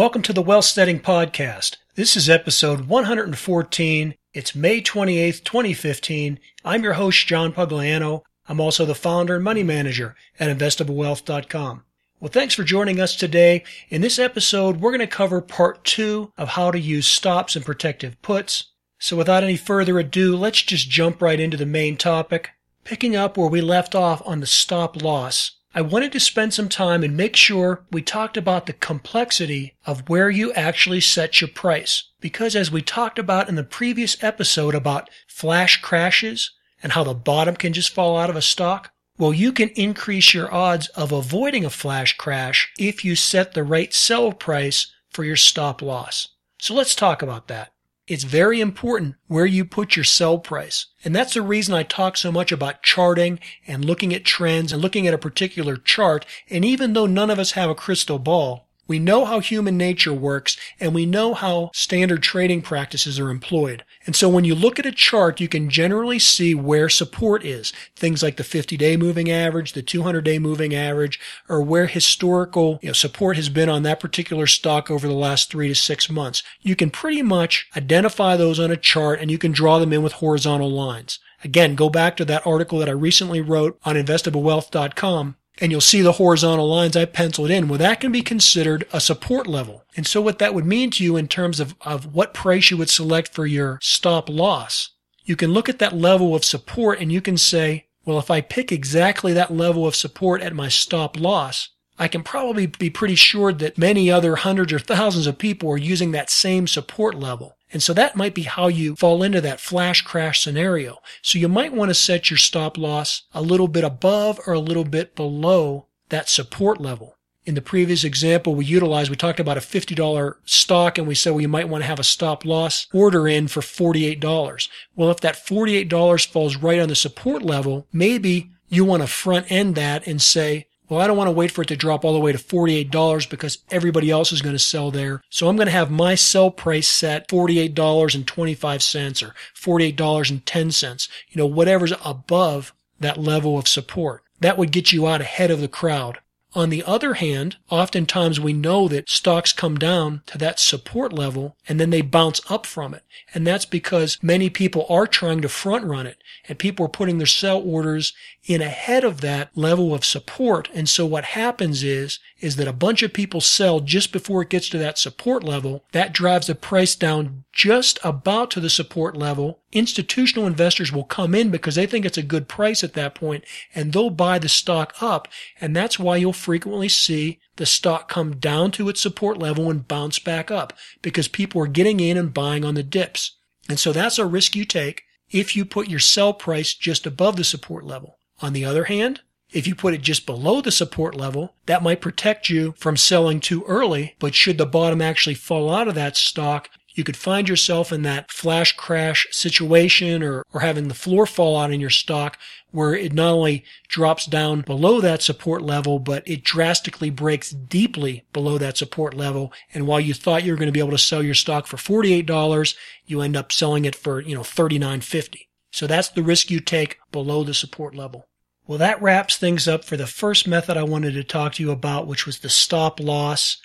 Welcome to the Wealthsteading Podcast. This is episode 114. It's May 28th, 2015. I'm your host, John Pugliano. I'm also the founder and money manager at investablewealth.com. Well, thanks for joining us today. In this episode, we're going to cover part two of how to use stops and protective puts. So without any further ado, let's just jump right into the main topic, picking up where we left off on the stop loss. I wanted to spend some time and make sure we talked about the complexity of where you actually set your price. Because as we talked about in the previous episode about flash crashes and how the bottom can just fall out of a stock, well, you can increase your odds of avoiding a flash crash if you set the right sell price for your stop loss. So let's talk about that. It's very important where you put your sell price. And that's the reason I talk so much about charting and looking at trends and looking at a particular chart. And even though none of us have a crystal ball, we know how human nature works and we know how standard trading practices are employed. And so when you look at a chart, you can generally see where support is. Things like the 50 day moving average, the 200 day moving average, or where historical you know, support has been on that particular stock over the last three to six months. You can pretty much identify those on a chart and you can draw them in with horizontal lines. Again, go back to that article that I recently wrote on investablewealth.com and you'll see the horizontal lines I penciled in. Well, that can be considered a support level. And so what that would mean to you in terms of, of what price you would select for your stop loss, you can look at that level of support and you can say, well, if I pick exactly that level of support at my stop loss, I can probably be pretty sure that many other hundreds or thousands of people are using that same support level. And so that might be how you fall into that flash crash scenario. So you might want to set your stop loss a little bit above or a little bit below that support level. In the previous example we utilized, we talked about a $50 stock and we said we might want to have a stop loss order in for $48. Well, if that $48 falls right on the support level, maybe you want to front end that and say, well, I don't want to wait for it to drop all the way to $48 because everybody else is going to sell there. So I'm going to have my sell price set $48.25 or $48.10. You know, whatever's above that level of support. That would get you out ahead of the crowd. On the other hand, oftentimes we know that stocks come down to that support level and then they bounce up from it. And that's because many people are trying to front run it and people are putting their sell orders in ahead of that level of support. And so what happens is, is that a bunch of people sell just before it gets to that support level. That drives the price down just about to the support level. Institutional investors will come in because they think it's a good price at that point and they'll buy the stock up. And that's why you'll frequently see the stock come down to its support level and bounce back up because people are getting in and buying on the dips. And so that's a risk you take if you put your sell price just above the support level. On the other hand, if you put it just below the support level, that might protect you from selling too early. But should the bottom actually fall out of that stock, you could find yourself in that flash crash situation or, or having the floor fall out in your stock where it not only drops down below that support level, but it drastically breaks deeply below that support level. And while you thought you were going to be able to sell your stock for $48, you end up selling it for, you know, $39.50. So that's the risk you take below the support level. Well, that wraps things up for the first method I wanted to talk to you about, which was the stop loss.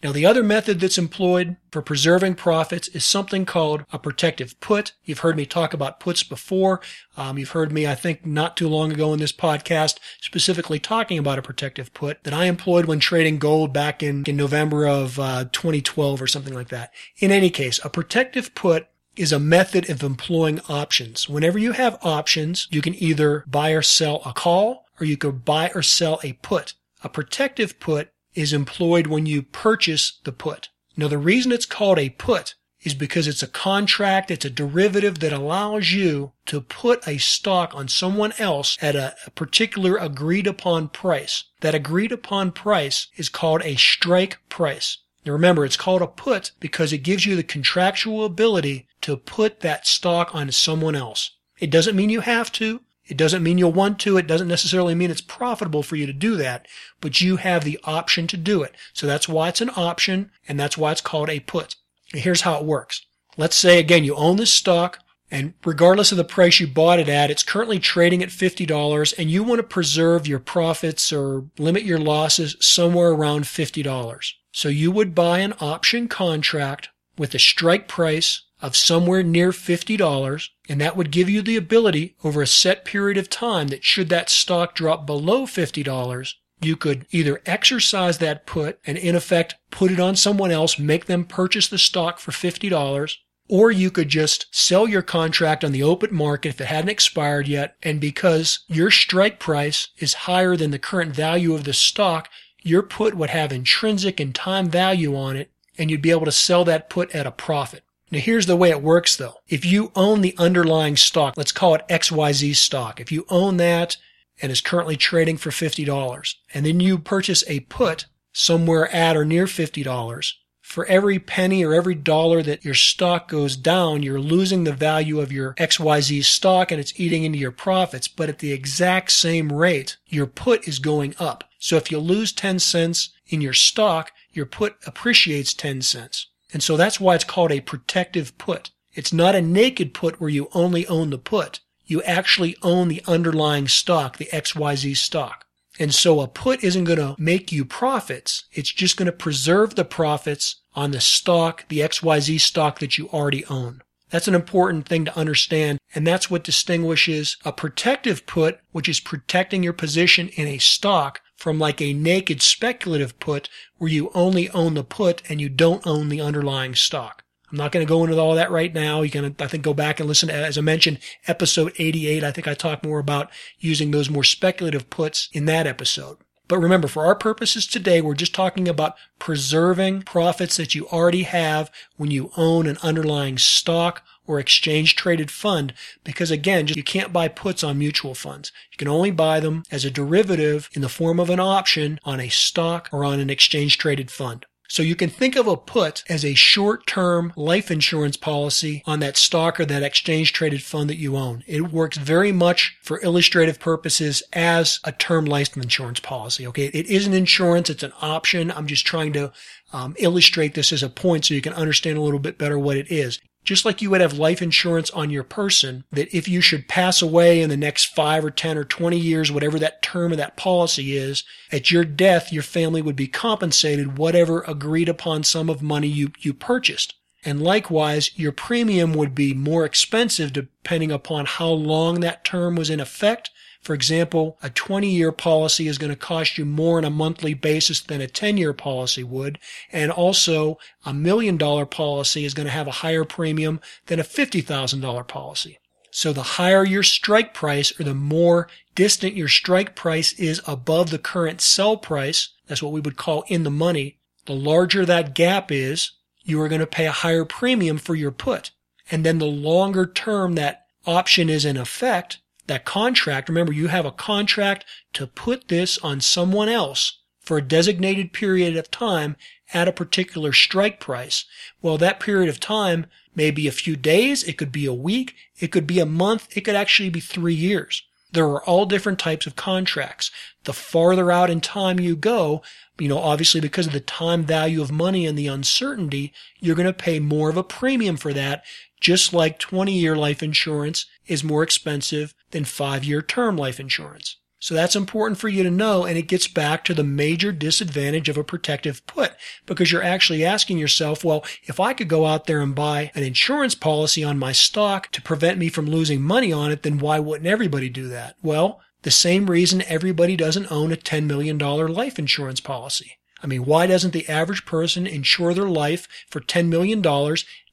Now, the other method that's employed for preserving profits is something called a protective put. You've heard me talk about puts before. Um, you've heard me, I think, not too long ago in this podcast, specifically talking about a protective put that I employed when trading gold back in, in November of uh, 2012 or something like that. In any case, a protective put is a method of employing options. Whenever you have options, you can either buy or sell a call or you could buy or sell a put. A protective put is employed when you purchase the put. Now, the reason it's called a put is because it's a contract, it's a derivative that allows you to put a stock on someone else at a, a, particular agreed upon price. That agreed upon price is called a strike price. Now remember, it's called a put because it gives you the contractual ability to put that stock on someone else. It doesn't mean you have to. It doesn't mean you'll want to. It doesn't necessarily mean it's profitable for you to do that, but you have the option to do it. So that's why it's an option and that's why it's called a put. Here's how it works. Let's say again, you own this stock and regardless of the price you bought it at, it's currently trading at $50 and you want to preserve your profits or limit your losses somewhere around $50. So you would buy an option contract with a strike price of somewhere near $50, and that would give you the ability over a set period of time that should that stock drop below $50, you could either exercise that put and in effect put it on someone else, make them purchase the stock for $50, or you could just sell your contract on the open market if it hadn't expired yet. And because your strike price is higher than the current value of the stock, your put would have intrinsic and time value on it, and you'd be able to sell that put at a profit. Now here's the way it works though. If you own the underlying stock, let's call it XYZ stock. If you own that and is currently trading for $50, and then you purchase a put somewhere at or near $50, for every penny or every dollar that your stock goes down, you're losing the value of your XYZ stock and it's eating into your profits. But at the exact same rate, your put is going up. So if you lose 10 cents in your stock, your put appreciates 10 cents. And so that's why it's called a protective put. It's not a naked put where you only own the put. You actually own the underlying stock, the XYZ stock. And so a put isn't going to make you profits. It's just going to preserve the profits on the stock, the XYZ stock that you already own. That's an important thing to understand. And that's what distinguishes a protective put, which is protecting your position in a stock from like a naked speculative put where you only own the put and you don't own the underlying stock. I'm not going to go into all that right now. You can, I think, go back and listen to, as I mentioned, episode 88. I think I talk more about using those more speculative puts in that episode. But remember, for our purposes today, we're just talking about preserving profits that you already have when you own an underlying stock or exchange traded fund. Because again, you can't buy puts on mutual funds. You can only buy them as a derivative in the form of an option on a stock or on an exchange traded fund. So you can think of a put as a short-term life insurance policy on that stock or that exchange traded fund that you own. It works very much for illustrative purposes as a term life insurance policy. Okay. It isn't insurance. It's an option. I'm just trying to um, illustrate this as a point so you can understand a little bit better what it is. Just like you would have life insurance on your person, that if you should pass away in the next five or 10 or 20 years, whatever that term of that policy is, at your death, your family would be compensated whatever agreed upon sum of money you, you purchased. And likewise, your premium would be more expensive depending upon how long that term was in effect for example, a 20 year policy is going to cost you more on a monthly basis than a 10 year policy would. And also a million dollar policy is going to have a higher premium than a $50,000 policy. So the higher your strike price or the more distant your strike price is above the current sell price, that's what we would call in the money, the larger that gap is, you are going to pay a higher premium for your put. And then the longer term that option is in effect, that contract, remember you have a contract to put this on someone else for a designated period of time at a particular strike price. Well, that period of time may be a few days, it could be a week, it could be a month, it could actually be three years. There are all different types of contracts. The farther out in time you go, you know, obviously because of the time value of money and the uncertainty, you're going to pay more of a premium for that just like 20 year life insurance is more expensive than five year term life insurance. So that's important for you to know. And it gets back to the major disadvantage of a protective put because you're actually asking yourself, well, if I could go out there and buy an insurance policy on my stock to prevent me from losing money on it, then why wouldn't everybody do that? Well, the same reason everybody doesn't own a $10 million life insurance policy. I mean, why doesn't the average person insure their life for $10 million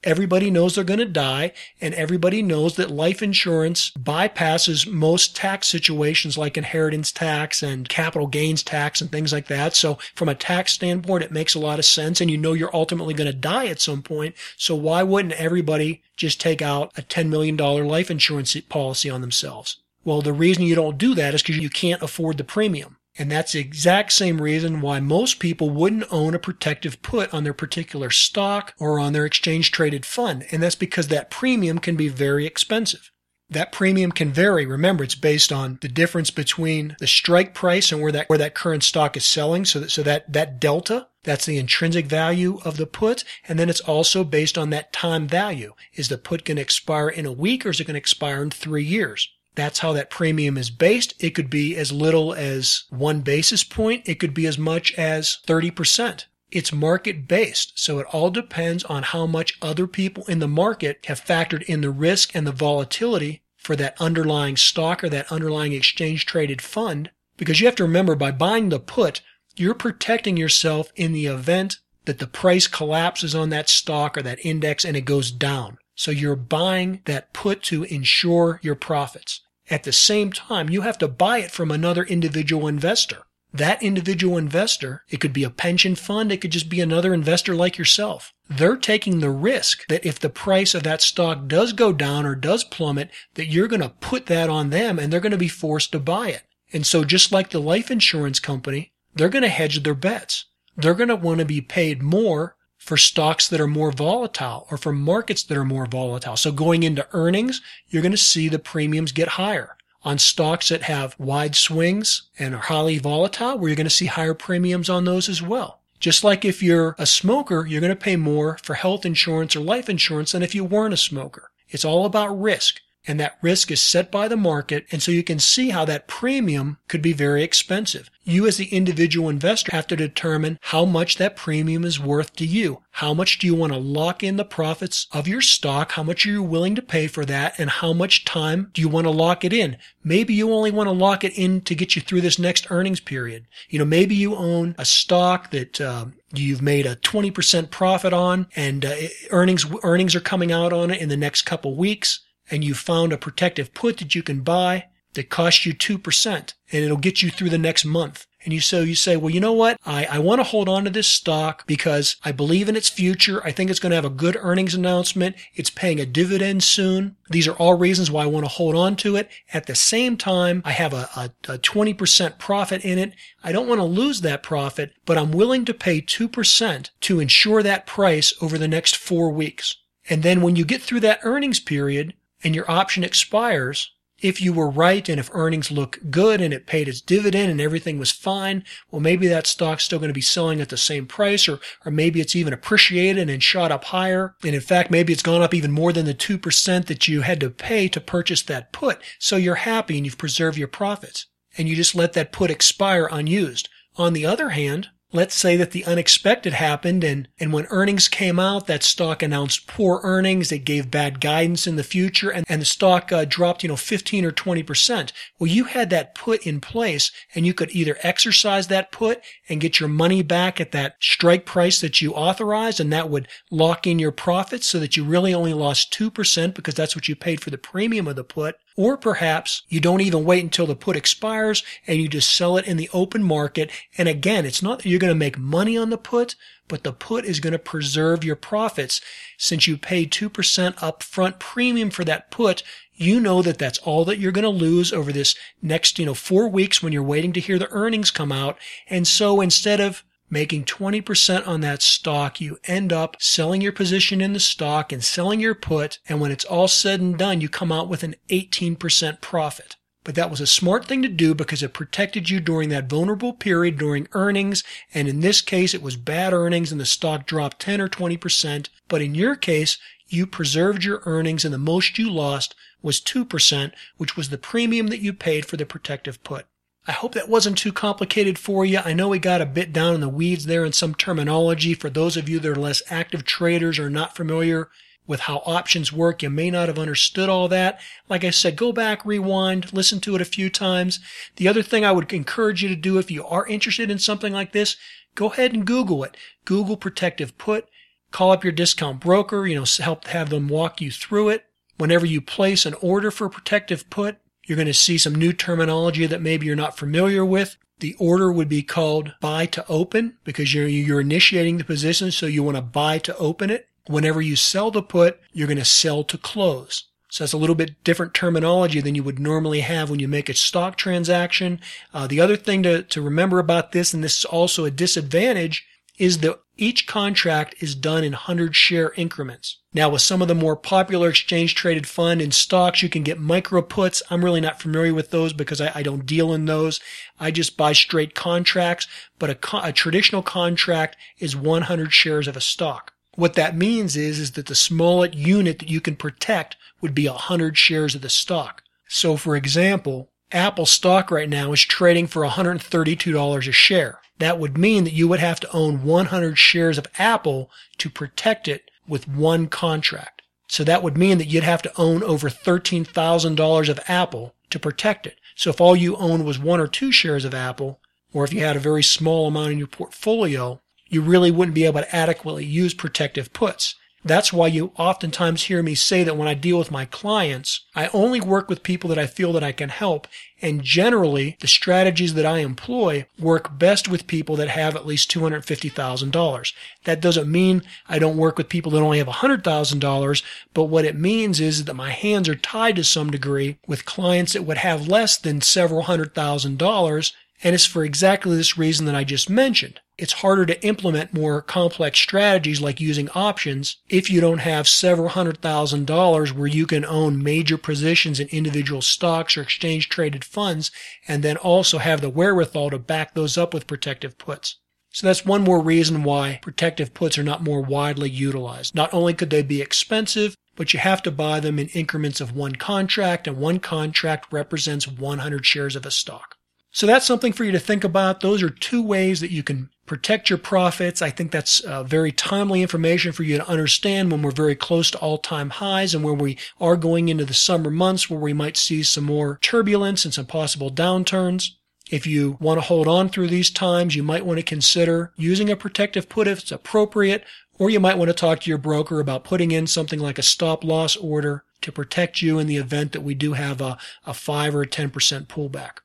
Everybody knows they're going to die, and everybody knows that life insurance bypasses most tax situations like inheritance tax and capital gains tax and things like that. So, from a tax standpoint, it makes a lot of sense, and you know you're ultimately going to die at some point. So, why wouldn't everybody just take out a $10 million life insurance policy on themselves? Well, the reason you don't do that is because you can't afford the premium. And that's the exact same reason why most people wouldn't own a protective put on their particular stock or on their exchange traded fund. And that's because that premium can be very expensive. That premium can vary. Remember, it's based on the difference between the strike price and where that, where that current stock is selling. So that, so that, that delta, that's the intrinsic value of the put. And then it's also based on that time value. Is the put going to expire in a week or is it going to expire in three years? That's how that premium is based. It could be as little as one basis point. It could be as much as 30%. it's market based. So it all depends on how much other people in the market have factored in the risk and the volatility for that underlying stock or that underlying exchange traded fund. Because you have to remember by buying the put, you're protecting yourself in the event that the price collapses on that stock or that index and it goes down. So you're buying that put to ensure your profits. At the same time, you have to buy it from another individual investor. That individual investor, it could be a pension fund, it could just be another investor like yourself. They're taking the risk that if the price of that stock does go down or does plummet, that you're going to put that on them and they're going to be forced to buy it. And so just like the life insurance company, they're going to hedge their bets. They're going to want to be paid more for stocks that are more volatile or for markets that are more volatile. So going into earnings, you're going to see the premiums get higher on stocks that have wide swings and are highly volatile, where you're going to see higher premiums on those as well. Just like if you're a smoker, you're going to pay more for health insurance or life insurance than if you weren't a smoker. It's all about risk and that risk is set by the market. And so you can see how that premium could be very expensive. You as the individual investor have to determine how much that premium is worth to you. How much do you want to lock in the profits of your stock? How much are you willing to pay for that? And how much time do you want to lock it in? Maybe you only want to lock it in to get you through this next earnings period. You know, maybe you own a stock that, uh, you've made a 20% profit on and uh, earnings earnings are coming out on it in the next couple weeks and you found a protective put that you can buy that costs you 2% and it'll get you through the next month. And you so you say, well, you know what? I, I want to hold on to this stock because I believe in its future. I think it's going to have a good earnings announcement. It's paying a dividend soon. These are all reasons why I want to hold on to it. At the same time, I have a, a, a 20% profit in it. I don't want to lose that profit, but I'm willing to pay 2% to ensure that price over the next four weeks. And then when you get through that earnings period, and your option expires, if you were right and if earnings look good and it paid its dividend and everything was fine, well, maybe that stock's still going to be selling at the same price or, or maybe it's even appreciated and shot up higher. And in fact, maybe it's gone up even more than the 2% that you had to pay to purchase that put. So you're happy and you've preserved your profits and you just let that put expire unused. On the other hand, Let's say that the unexpected happened and, and when earnings came out, that stock announced poor earnings. It gave bad guidance in the future and, and the stock uh, dropped, you know, 15 or 20%. Well, you had that put in place and you could either exercise that put and get your money back at that strike price that you authorized and that would lock in your profits so that you really only lost 2% because that's what you paid for the premium of the put. Or perhaps you don't even wait until the put expires and you just sell it in the open market. And again, it's not that you're going to make money on the put, but the put is going to preserve your profits. Since you paid 2% upfront premium for that put, you know that that's all that you're going to lose over this next, you know, four weeks when you're waiting to hear the earnings come out. And so instead of making 20% on that stock, you end up selling your position in the stock and selling your put. And when it's all said and done, you come out with an 18% profit. But that was a smart thing to do because it protected you during that vulnerable period during earnings. And in this case, it was bad earnings and the stock dropped 10 or 20%. But in your case, you preserved your earnings and the most you lost was 2%, which was the premium that you paid for the protective put. I hope that wasn't too complicated for you. I know we got a bit down in the weeds there in some terminology. For those of you that are less active traders or not familiar with how options work, you may not have understood all that. Like I said, go back, rewind, listen to it a few times. The other thing I would encourage you to do if you are interested in something like this, go ahead and Google it. Google protective put. Call up your discount broker, you know, help have them walk you through it. Whenever you place an order for protective put, you're going to see some new terminology that maybe you're not familiar with. The order would be called buy to open because you're, you're initiating the position. So you want to buy to open it. Whenever you sell the put, you're going to sell to close. So that's a little bit different terminology than you would normally have when you make a stock transaction. Uh, the other thing to, to remember about this, and this is also a disadvantage, is that each contract is done in 100 share increments. Now, with some of the more popular exchange traded fund and stocks, you can get micro puts. I'm really not familiar with those because I, I don't deal in those. I just buy straight contracts, but a, a traditional contract is 100 shares of a stock. What that means is, is that the smallest unit that you can protect would be 100 shares of the stock. So for example, Apple stock right now is trading for $132 a share. That would mean that you would have to own 100 shares of Apple to protect it with one contract. So that would mean that you'd have to own over $13,000 of Apple to protect it. So if all you owned was one or two shares of Apple, or if you had a very small amount in your portfolio, you really wouldn't be able to adequately use protective puts. That's why you oftentimes hear me say that when I deal with my clients, I only work with people that I feel that I can help. And generally, the strategies that I employ work best with people that have at least $250,000. That doesn't mean I don't work with people that only have $100,000, but what it means is that my hands are tied to some degree with clients that would have less than several hundred thousand dollars. And it's for exactly this reason that I just mentioned it's harder to implement more complex strategies like using options if you don't have several hundred thousand dollars where you can own major positions in individual stocks or exchange traded funds and then also have the wherewithal to back those up with protective puts. So that's one more reason why protective puts are not more widely utilized. Not only could they be expensive, but you have to buy them in increments of one contract and one contract represents 100 shares of a stock. So that's something for you to think about. Those are two ways that you can protect your profits. I think that's uh, very timely information for you to understand when we're very close to all time highs and when we are going into the summer months where we might see some more turbulence and some possible downturns. If you want to hold on through these times, you might want to consider using a protective put if it's appropriate, or you might want to talk to your broker about putting in something like a stop loss order to protect you in the event that we do have a, a 5 or a 10% pullback.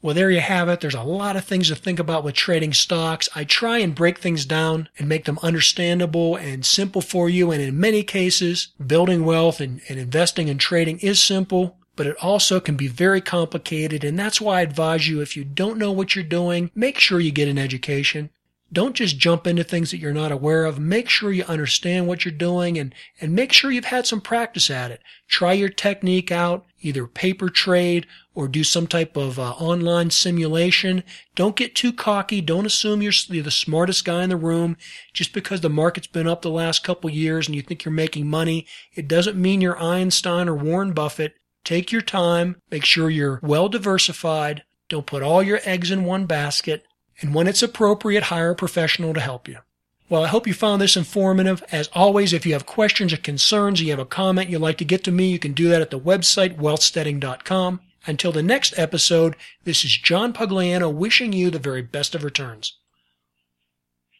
Well, there you have it. There's a lot of things to think about with trading stocks. I try and break things down and make them understandable and simple for you. And in many cases, building wealth and, and investing and trading is simple, but it also can be very complicated. And that's why I advise you if you don't know what you're doing, make sure you get an education. Don't just jump into things that you're not aware of. Make sure you understand what you're doing and, and make sure you've had some practice at it. Try your technique out, either paper trade or do some type of uh, online simulation. Don't get too cocky. Don't assume you're, you're the smartest guy in the room just because the market's been up the last couple years and you think you're making money. It doesn't mean you're Einstein or Warren Buffett. Take your time. Make sure you're well diversified. Don't put all your eggs in one basket and when it's appropriate, hire a professional to help you. Well, I hope you found this informative. As always, if you have questions or concerns, or you have a comment you'd like to get to me, you can do that at the website wealthsteading.com. Until the next episode, this is John Pugliano wishing you the very best of returns.